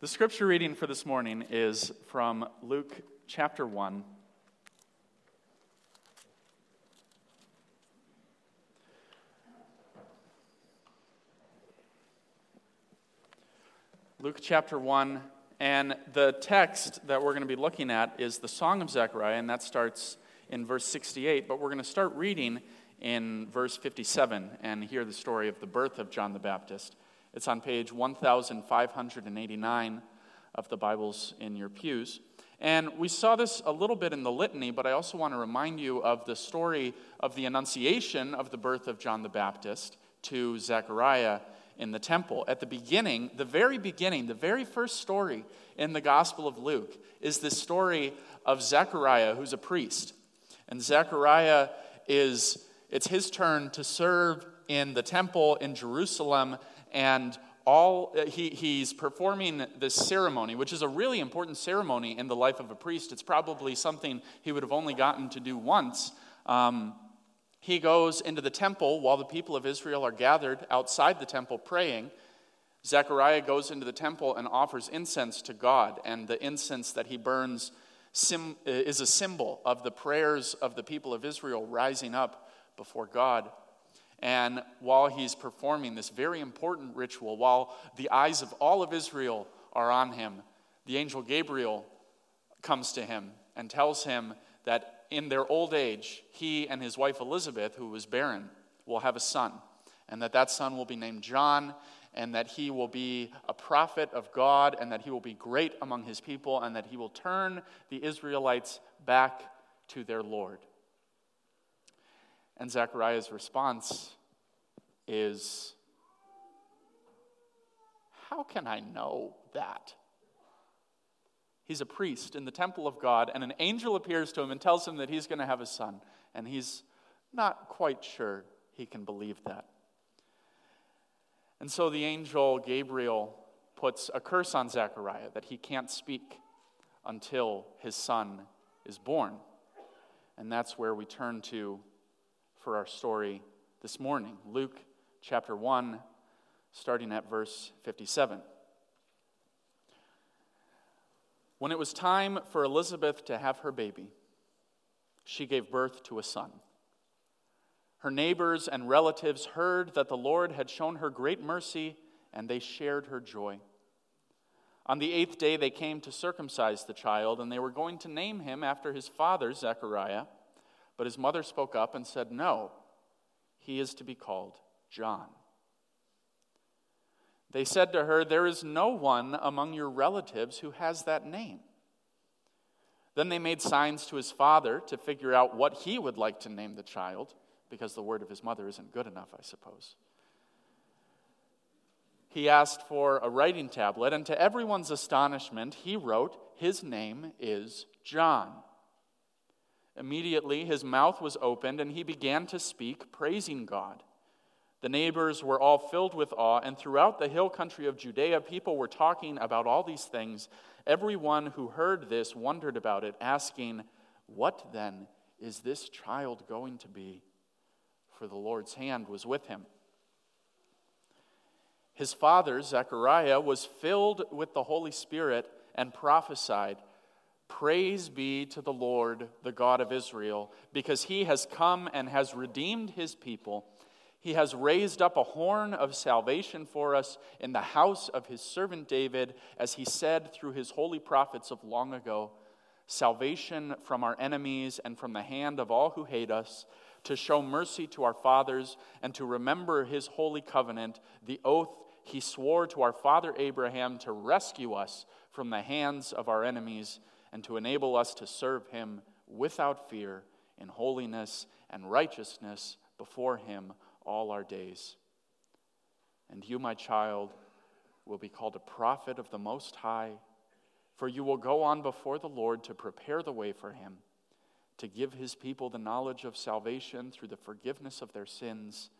The scripture reading for this morning is from Luke chapter 1. Luke chapter 1, and the text that we're going to be looking at is the Song of Zechariah, and that starts in verse 68. But we're going to start reading in verse 57 and hear the story of the birth of John the Baptist. It's on page 1589 of the Bibles in your pews. And we saw this a little bit in the litany, but I also want to remind you of the story of the annunciation of the birth of John the Baptist to Zechariah in the temple. At the beginning, the very beginning, the very first story in the Gospel of Luke is this story of Zechariah, who's a priest. And Zechariah is, it's his turn to serve in the temple in Jerusalem and all uh, he, he's performing this ceremony which is a really important ceremony in the life of a priest. It's probably something he would have only gotten to do once. Um, he goes into the temple while the people of israel are gathered outside the temple praying. Zechariah goes into the temple and offers incense to god and the incense that he burns sim, uh, is a symbol of the prayers of the people of israel rising up before god and while he's performing this very important ritual, while the eyes of all of Israel are on him, the angel Gabriel comes to him and tells him that in their old age, he and his wife Elizabeth, who was barren, will have a son, and that that son will be named John, and that he will be a prophet of God, and that he will be great among his people, and that he will turn the Israelites back to their Lord. And Zechariah's response is How can I know that? He's a priest in the temple of God, and an angel appears to him and tells him that he's going to have a son, and he's not quite sure he can believe that. And so the angel Gabriel puts a curse on Zechariah that he can't speak until his son is born. And that's where we turn to for our story this morning Luke chapter 1, starting at verse 57. When it was time for Elizabeth to have her baby, she gave birth to a son. Her neighbors and relatives heard that the Lord had shown her great mercy, and they shared her joy. On the eighth day, they came to circumcise the child, and they were going to name him after his father, Zechariah. But his mother spoke up and said, No, he is to be called John. They said to her, There is no one among your relatives who has that name. Then they made signs to his father to figure out what he would like to name the child, because the word of his mother isn't good enough, I suppose. He asked for a writing tablet, and to everyone's astonishment, he wrote, His name is John. Immediately his mouth was opened, and he began to speak, praising God. The neighbors were all filled with awe, and throughout the hill country of Judea, people were talking about all these things. Everyone who heard this wondered about it, asking, What then is this child going to be? For the Lord's hand was with him. His father, Zechariah, was filled with the Holy Spirit and prophesied. Praise be to the Lord, the God of Israel, because he has come and has redeemed his people. He has raised up a horn of salvation for us in the house of his servant David, as he said through his holy prophets of long ago salvation from our enemies and from the hand of all who hate us, to show mercy to our fathers, and to remember his holy covenant, the oath he swore to our father Abraham to rescue us from the hands of our enemies and to enable us to serve him without fear in holiness and righteousness before him all our days. And you, my child, will be called a prophet of the Most High, for you will go on before the Lord to prepare the way for him, to give his people the knowledge of salvation through the forgiveness of their sins,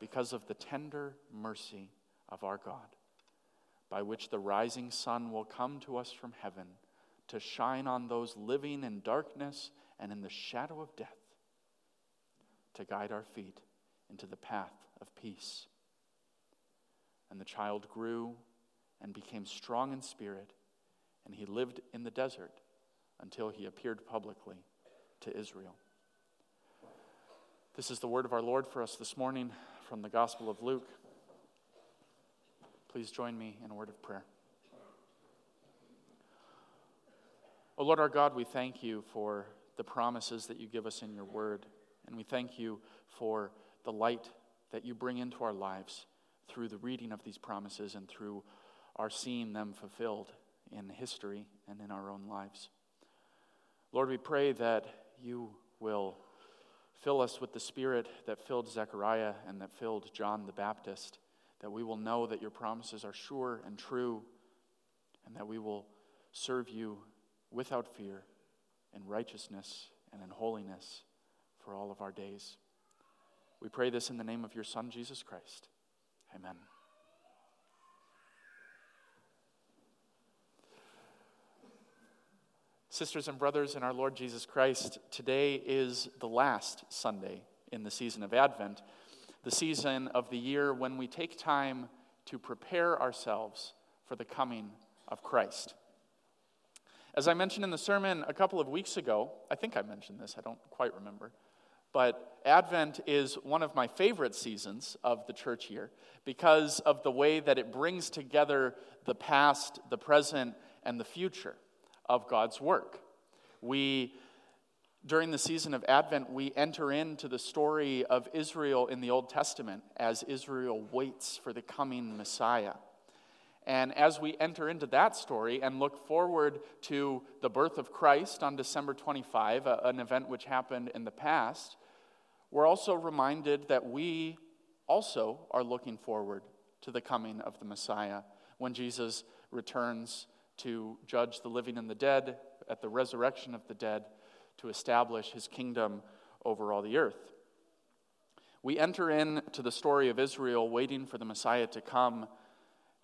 because of the tender mercy of our God, by which the rising sun will come to us from heaven to shine on those living in darkness and in the shadow of death, to guide our feet into the path of peace. And the child grew and became strong in spirit, and he lived in the desert until he appeared publicly to Israel. This is the word of our Lord for us this morning from the Gospel of Luke. Please join me in a word of prayer. O oh Lord our God, we thank you for the promises that you give us in your word, and we thank you for the light that you bring into our lives through the reading of these promises and through our seeing them fulfilled in history and in our own lives. Lord, we pray that you will fill us with the spirit that filled Zechariah and that filled John the Baptist, that we will know that your promises are sure and true, and that we will serve you without fear in righteousness and in holiness for all of our days. We pray this in the name of your Son, Jesus Christ. Amen. Sisters and brothers in our Lord Jesus Christ, today is the last Sunday in the season of Advent, the season of the year when we take time to prepare ourselves for the coming of Christ. As I mentioned in the sermon a couple of weeks ago, I think I mentioned this, I don't quite remember, but Advent is one of my favorite seasons of the church year because of the way that it brings together the past, the present, and the future of God's work. We, during the season of Advent, we enter into the story of Israel in the Old Testament as Israel waits for the coming Messiah. And as we enter into that story and look forward to the birth of Christ on December 25, an event which happened in the past, we're also reminded that we also are looking forward to the coming of the Messiah when Jesus returns to judge the living and the dead at the resurrection of the dead to establish his kingdom over all the earth. We enter into the story of Israel waiting for the Messiah to come.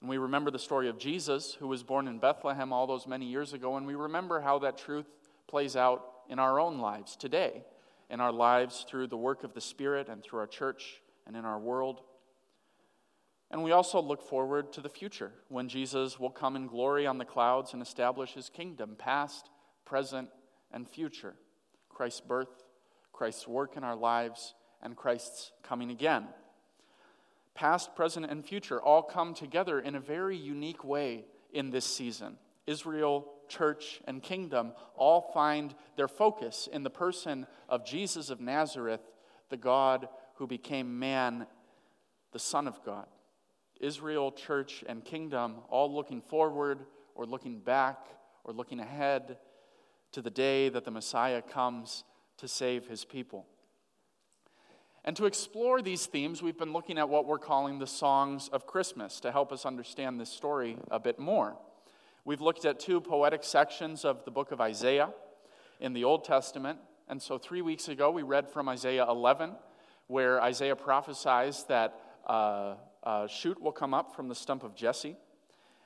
And we remember the story of Jesus, who was born in Bethlehem all those many years ago. And we remember how that truth plays out in our own lives today, in our lives through the work of the Spirit and through our church and in our world. And we also look forward to the future when Jesus will come in glory on the clouds and establish his kingdom, past, present, and future. Christ's birth, Christ's work in our lives, and Christ's coming again. Past, present, and future all come together in a very unique way in this season. Israel, church, and kingdom all find their focus in the person of Jesus of Nazareth, the God who became man, the Son of God. Israel, church, and kingdom all looking forward or looking back or looking ahead to the day that the Messiah comes to save his people. And to explore these themes, we've been looking at what we're calling the songs of Christmas to help us understand this story a bit more. We've looked at two poetic sections of the book of Isaiah in the Old Testament. And so, three weeks ago, we read from Isaiah 11, where Isaiah prophesies that uh, a shoot will come up from the stump of Jesse.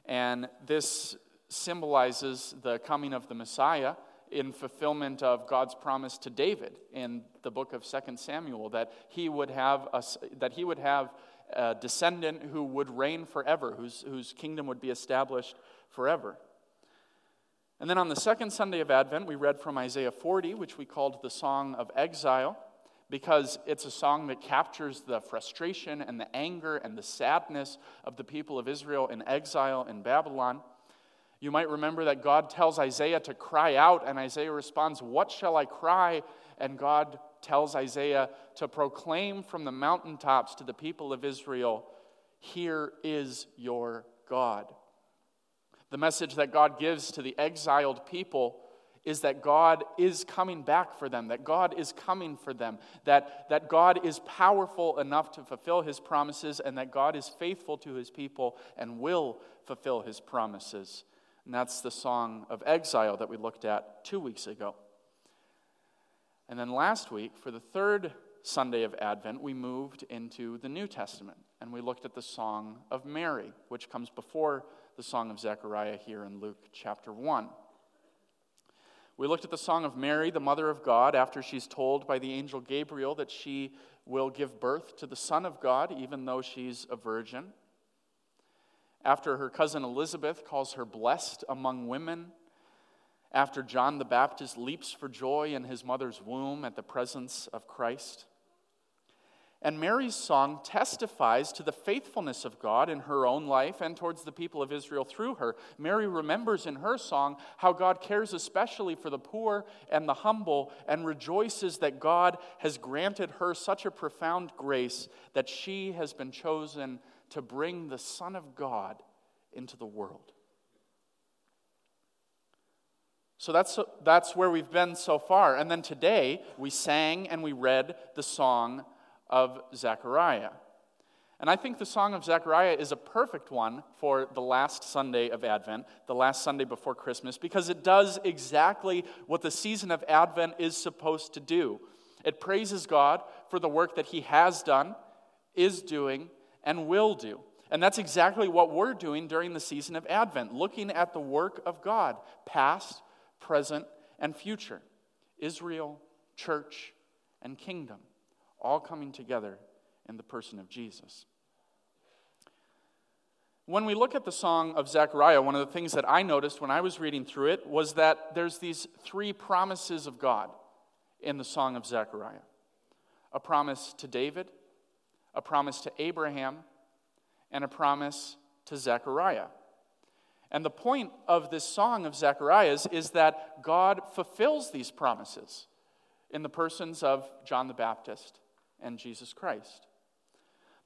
And this symbolizes the coming of the Messiah in fulfillment of God's promise to David in the book of 2 Samuel that he would have a, that he would have a descendant who would reign forever, whose, whose kingdom would be established forever. And then on the second Sunday of Advent, we read from Isaiah 40, which we called the Song of Exile because it's a song that captures the frustration and the anger and the sadness of the people of Israel in exile in Babylon. You might remember that God tells Isaiah to cry out, and Isaiah responds, What shall I cry? And God tells Isaiah to proclaim from the mountaintops to the people of Israel, Here is your God. The message that God gives to the exiled people is that God is coming back for them, that God is coming for them, that, that God is powerful enough to fulfill his promises, and that God is faithful to his people and will fulfill his promises. And that's the song of exile that we looked at two weeks ago. And then last week, for the third Sunday of Advent, we moved into the New Testament and we looked at the Song of Mary, which comes before the Song of Zechariah here in Luke chapter 1. We looked at the Song of Mary, the Mother of God, after she's told by the angel Gabriel that she will give birth to the Son of God, even though she's a virgin. After her cousin Elizabeth calls her blessed among women, after John the Baptist leaps for joy in his mother's womb at the presence of Christ. And Mary's song testifies to the faithfulness of God in her own life and towards the people of Israel through her. Mary remembers in her song how God cares especially for the poor and the humble and rejoices that God has granted her such a profound grace that she has been chosen to bring the Son of God into the world. So that's, that's where we've been so far. And then today, we sang and we read the song of Zechariah. And I think the Song of Zechariah is a perfect one for the last Sunday of Advent, the last Sunday before Christmas, because it does exactly what the season of Advent is supposed to do. It praises God for the work that He has done, is doing, and will do. And that's exactly what we're doing during the season of Advent, looking at the work of God, past, present, and future. Israel, church, and kingdom all coming together in the person of Jesus. When we look at the song of Zechariah, one of the things that I noticed when I was reading through it was that there's these three promises of God in the song of Zechariah a promise to David, a promise to Abraham, and a promise to Zechariah. And the point of this song of Zechariah's is that God fulfills these promises in the persons of John the Baptist and Jesus Christ.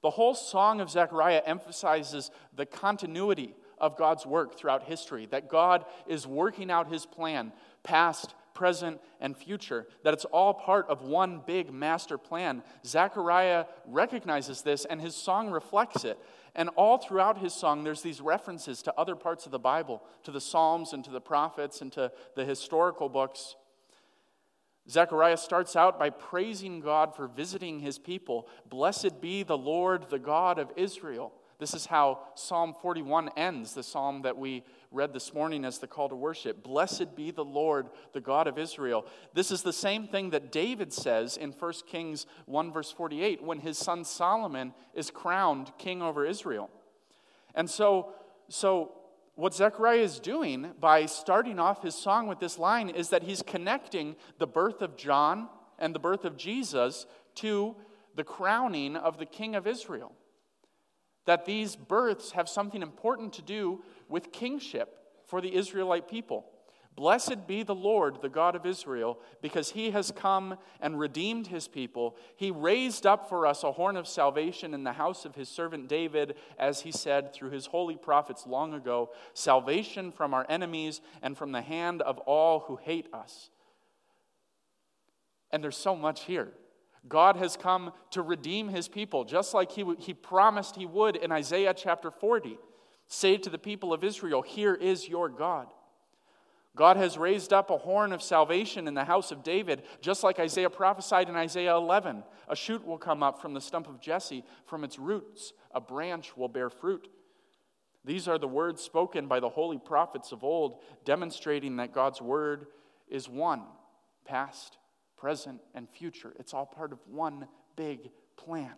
The whole song of Zechariah emphasizes the continuity of God's work throughout history, that God is working out his plan, past, present, and future, that it's all part of one big master plan. Zechariah recognizes this, and his song reflects it. And all throughout his song, there's these references to other parts of the Bible, to the Psalms and to the prophets and to the historical books. Zechariah starts out by praising God for visiting his people. Blessed be the Lord, the God of Israel. This is how Psalm 41 ends, the psalm that we read this morning as the call to worship. Blessed be the Lord, the God of Israel. This is the same thing that David says in 1 Kings 1, verse 48, when his son Solomon is crowned king over Israel. And so, so what Zechariah is doing by starting off his song with this line is that he's connecting the birth of John and the birth of Jesus to the crowning of the king of Israel. That these births have something important to do with kingship for the Israelite people. Blessed be the Lord, the God of Israel, because he has come and redeemed his people. He raised up for us a horn of salvation in the house of his servant David, as he said through his holy prophets long ago salvation from our enemies and from the hand of all who hate us. And there's so much here. God has come to redeem his people, just like he, he promised he would in Isaiah chapter 40. Say to the people of Israel, Here is your God. God has raised up a horn of salvation in the house of David, just like Isaiah prophesied in Isaiah 11. A shoot will come up from the stump of Jesse, from its roots, a branch will bear fruit. These are the words spoken by the holy prophets of old, demonstrating that God's word is one past, present, and future. It's all part of one big plan.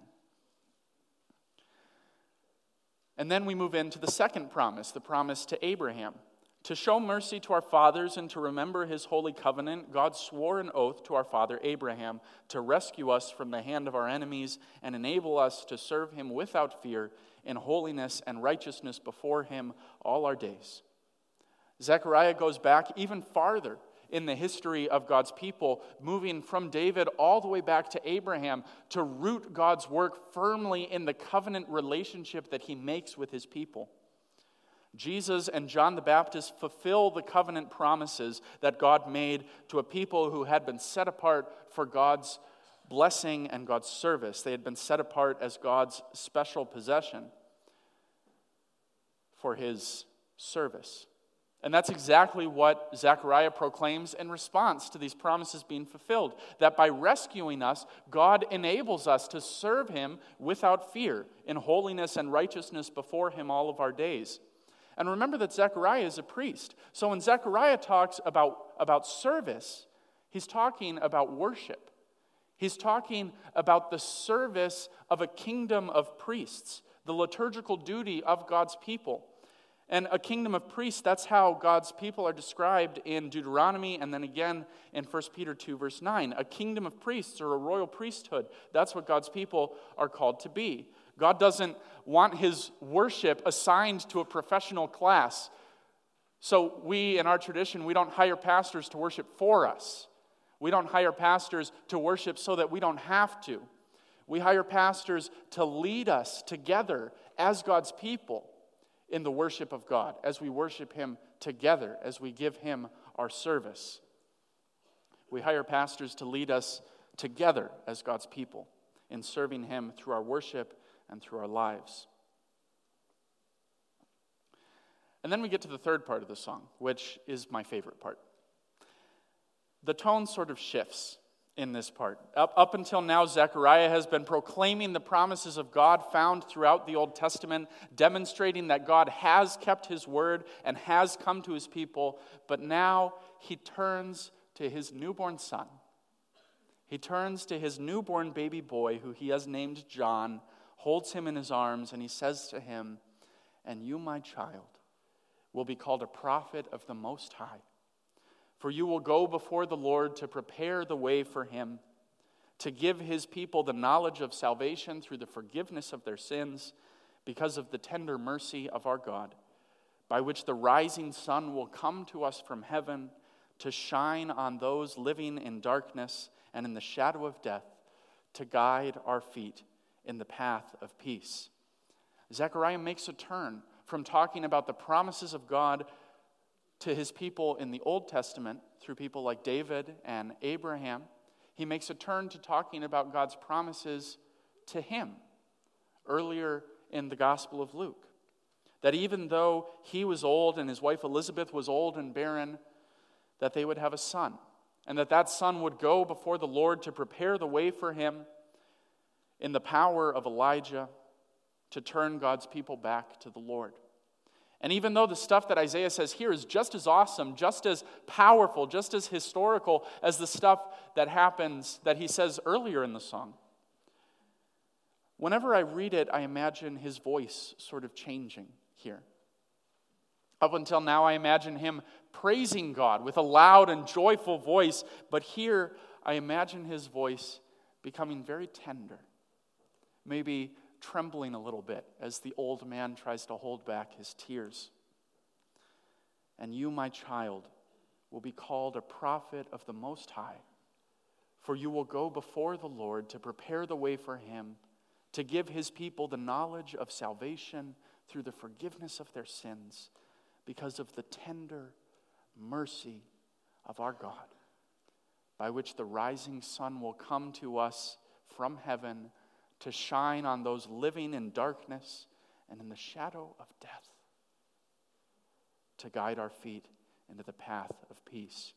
And then we move into the second promise, the promise to Abraham. To show mercy to our fathers and to remember his holy covenant, God swore an oath to our father Abraham to rescue us from the hand of our enemies and enable us to serve him without fear in holiness and righteousness before him all our days. Zechariah goes back even farther in the history of God's people, moving from David all the way back to Abraham to root God's work firmly in the covenant relationship that he makes with his people. Jesus and John the Baptist fulfill the covenant promises that God made to a people who had been set apart for God's blessing and God's service. They had been set apart as God's special possession for his service. And that's exactly what Zechariah proclaims in response to these promises being fulfilled. That by rescuing us, God enables us to serve him without fear, in holiness and righteousness before him all of our days. And remember that Zechariah is a priest. So when Zechariah talks about, about service, he's talking about worship. He's talking about the service of a kingdom of priests, the liturgical duty of God's people. And a kingdom of priests, that's how God's people are described in Deuteronomy and then again in 1 Peter 2, verse 9. A kingdom of priests or a royal priesthood, that's what God's people are called to be. God doesn't want his worship assigned to a professional class. So, we in our tradition, we don't hire pastors to worship for us. We don't hire pastors to worship so that we don't have to. We hire pastors to lead us together as God's people in the worship of God, as we worship Him together, as we give Him our service. We hire pastors to lead us together as God's people in serving Him through our worship and through our lives. And then we get to the third part of the song, which is my favorite part. The tone sort of shifts in this part. Up, up until now, Zechariah has been proclaiming the promises of God found throughout the Old Testament, demonstrating that God has kept his word and has come to his people. But now he turns to his newborn son. He turns to his newborn baby boy, who he has named John, holds him in his arms, and he says to him, And you, my child, will be called a prophet of the Most High. For you will go before the Lord to prepare the way for him, to give his people the knowledge of salvation through the forgiveness of their sins, because of the tender mercy of our God, by which the rising sun will come to us from heaven to shine on those living in darkness and in the shadow of death, to guide our feet in the path of peace. Zechariah makes a turn from talking about the promises of God to his people in the Old Testament through people like David and Abraham. He makes a turn to talking about God's promises to him earlier in the Gospel of Luke. That even though he was old and his wife Elizabeth was old and barren, that they would have a son, and that that son would go before the Lord to prepare the way for him in the power of Elijah to turn God's people back to the Lord. And even though the stuff that Isaiah says here is just as awesome, just as powerful, just as historical as the stuff that happens that he says earlier in the song, whenever I read it, I imagine his voice sort of changing here. Up until now, I imagine him praising God with a loud and joyful voice, but here I imagine his voice becoming very tender, maybe trembling a little bit as the old man tries to hold back his tears. And you, my child, will be called a prophet of the Most High, for you will go before the Lord to prepare the way for him, to give his people the knowledge of salvation through the forgiveness of their sins, because of the tender mercy of our God, by which the rising sun will come to us from heaven to shine on those living in darkness and in the shadow of death, to guide our feet into the path of peace.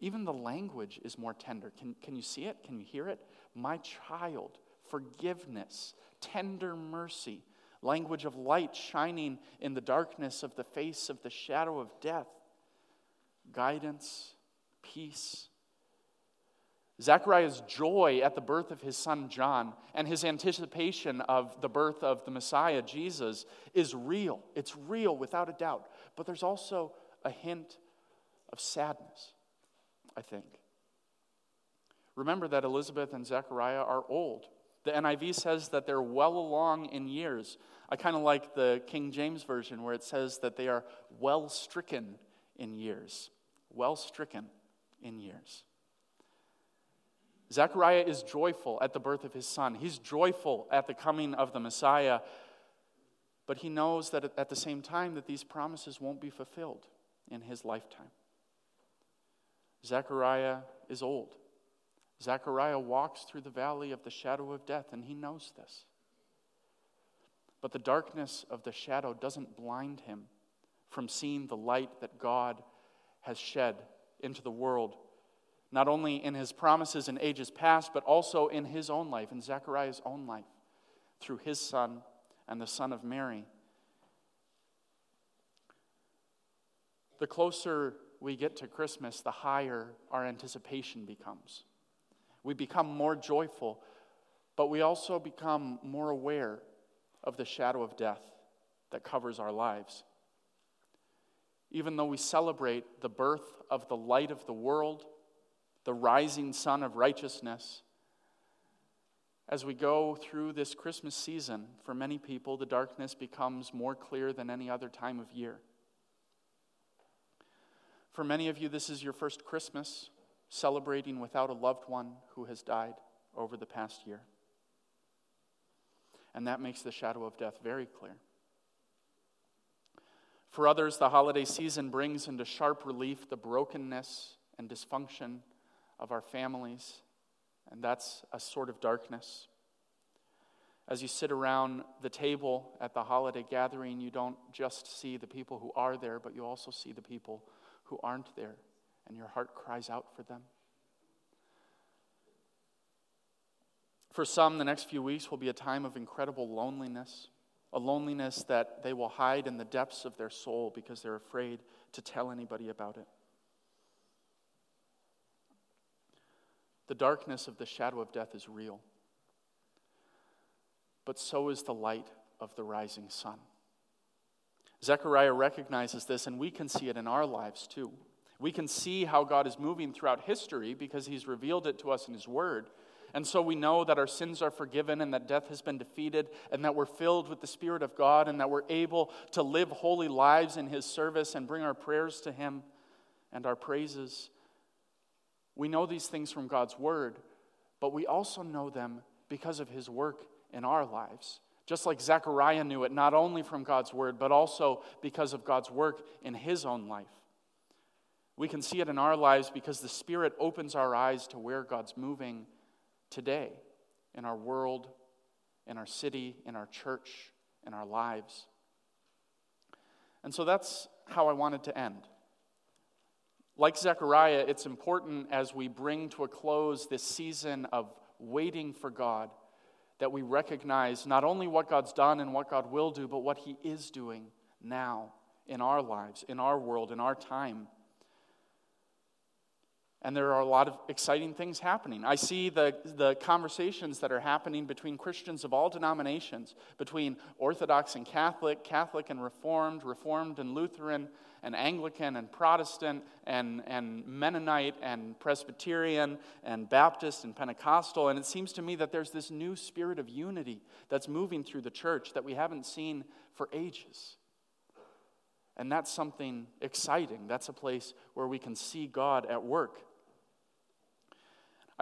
Even the language is more tender. Can, can you see it? Can you hear it? My child, forgiveness, tender mercy, language of light shining in the darkness of the face of the shadow of death, guidance, peace, Zechariah's joy at the birth of his son John and his anticipation of the birth of the Messiah, Jesus, is real. It's real without a doubt. But there's also a hint of sadness, I think. Remember that Elizabeth and Zechariah are old. The NIV says that they're well along in years. I kind of like the King James Version where it says that they are well stricken in years. Well stricken in years. Zechariah is joyful at the birth of his son. He's joyful at the coming of the Messiah. But he knows that at the same time that these promises won't be fulfilled in his lifetime. Zechariah is old. Zechariah walks through the valley of the shadow of death, and he knows this. But the darkness of the shadow doesn't blind him from seeing the light that God has shed into the world not only in his promises in ages past, but also in his own life, in Zechariah's own life, through his son and the son of Mary. The closer we get to Christmas, the higher our anticipation becomes. We become more joyful, but we also become more aware of the shadow of death that covers our lives. Even though we celebrate the birth of the light of the world, the rising sun of righteousness, as we go through this Christmas season, for many people, the darkness becomes more clear than any other time of year. For many of you, this is your first Christmas celebrating without a loved one who has died over the past year. And that makes the shadow of death very clear. For others, the holiday season brings into sharp relief the brokenness and dysfunction of our families, and that's a sort of darkness. As you sit around the table at the holiday gathering, you don't just see the people who are there, but you also see the people who aren't there, and your heart cries out for them. For some, the next few weeks will be a time of incredible loneliness, a loneliness that they will hide in the depths of their soul because they're afraid to tell anybody about it. The darkness of the shadow of death is real, but so is the light of the rising sun. Zechariah recognizes this, and we can see it in our lives too. We can see how God is moving throughout history because he's revealed it to us in his word. And so we know that our sins are forgiven and that death has been defeated and that we're filled with the Spirit of God and that we're able to live holy lives in His service and bring our prayers to Him and our praises. We know these things from God's Word, but we also know them because of His work in our lives. Just like Zechariah knew it, not only from God's word, but also because of God's work in his own life. We can see it in our lives because the Spirit opens our eyes to where God's moving today in our world, in our city, in our church, in our lives. And so that's how I wanted to end. Like Zechariah, it's important as we bring to a close this season of waiting for God that we recognize not only what God's done and what God will do, but what He is doing now in our lives, in our world, in our time. And there are a lot of exciting things happening. I see the, the conversations that are happening between Christians of all denominations, between Orthodox and Catholic, Catholic and Reformed, Reformed and Lutheran, and Anglican and Protestant, and, and Mennonite and Presbyterian, and Baptist and Pentecostal. And it seems to me that there's this new spirit of unity that's moving through the church that we haven't seen for ages. And that's something exciting. That's a place where we can see God at work.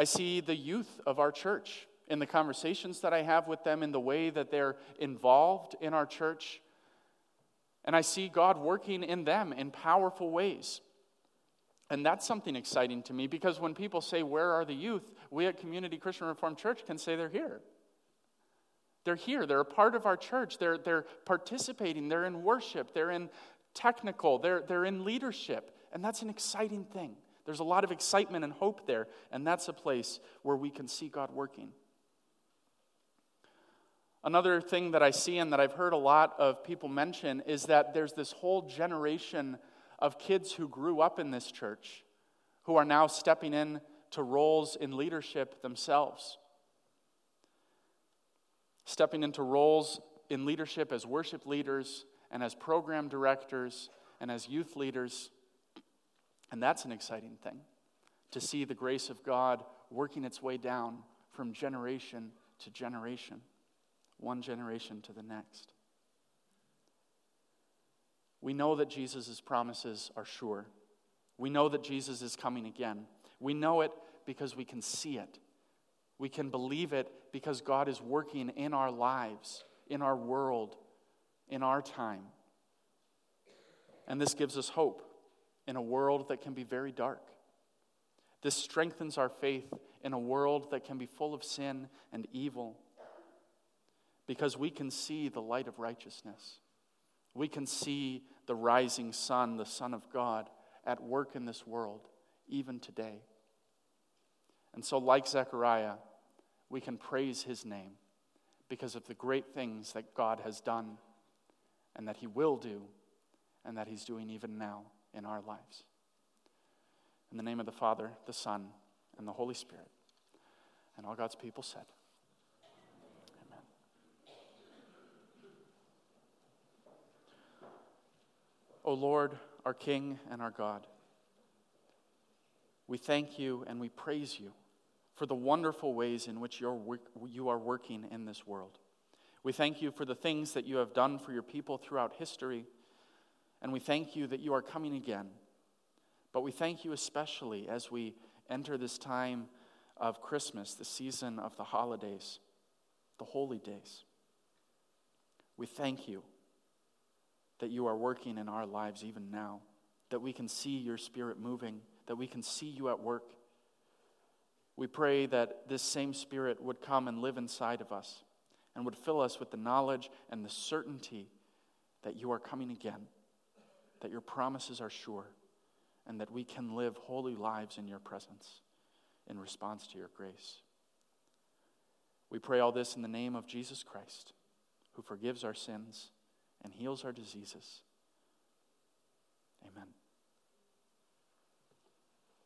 I see the youth of our church in the conversations that I have with them, in the way that they're involved in our church. And I see God working in them in powerful ways. And that's something exciting to me because when people say, Where are the youth? we at Community Christian Reformed Church can say they're here. They're here. They're a part of our church. They're, they're participating. They're in worship. They're in technical. They're, they're in leadership. And that's an exciting thing. There's a lot of excitement and hope there, and that's a place where we can see God working. Another thing that I see and that I've heard a lot of people mention is that there's this whole generation of kids who grew up in this church who are now stepping in to roles in leadership themselves. Stepping into roles in leadership as worship leaders and as program directors and as youth leaders. And that's an exciting thing to see the grace of God working its way down from generation to generation, one generation to the next. We know that Jesus' promises are sure. We know that Jesus is coming again. We know it because we can see it. We can believe it because God is working in our lives, in our world, in our time. And this gives us hope in a world that can be very dark. This strengthens our faith in a world that can be full of sin and evil because we can see the light of righteousness. We can see the rising sun, the Son of God, at work in this world, even today. And so, like Zechariah, we can praise his name because of the great things that God has done and that he will do and that he's doing even now in our lives. In the name of the Father, the Son, and the Holy Spirit. And all God's people said, Amen. O Lord, our King and our God, we thank you and we praise you for the wonderful ways in which you're, you are working in this world. We thank you for the things that you have done for your people throughout history and we thank you that you are coming again. But we thank you especially as we enter this time of Christmas, the season of the holidays, the holy days. We thank you that you are working in our lives even now, that we can see your spirit moving, that we can see you at work. We pray that this same spirit would come and live inside of us and would fill us with the knowledge and the certainty that you are coming again, that your promises are sure, and that we can live holy lives in your presence in response to your grace. We pray all this in the name of Jesus Christ, who forgives our sins and heals our diseases. Amen.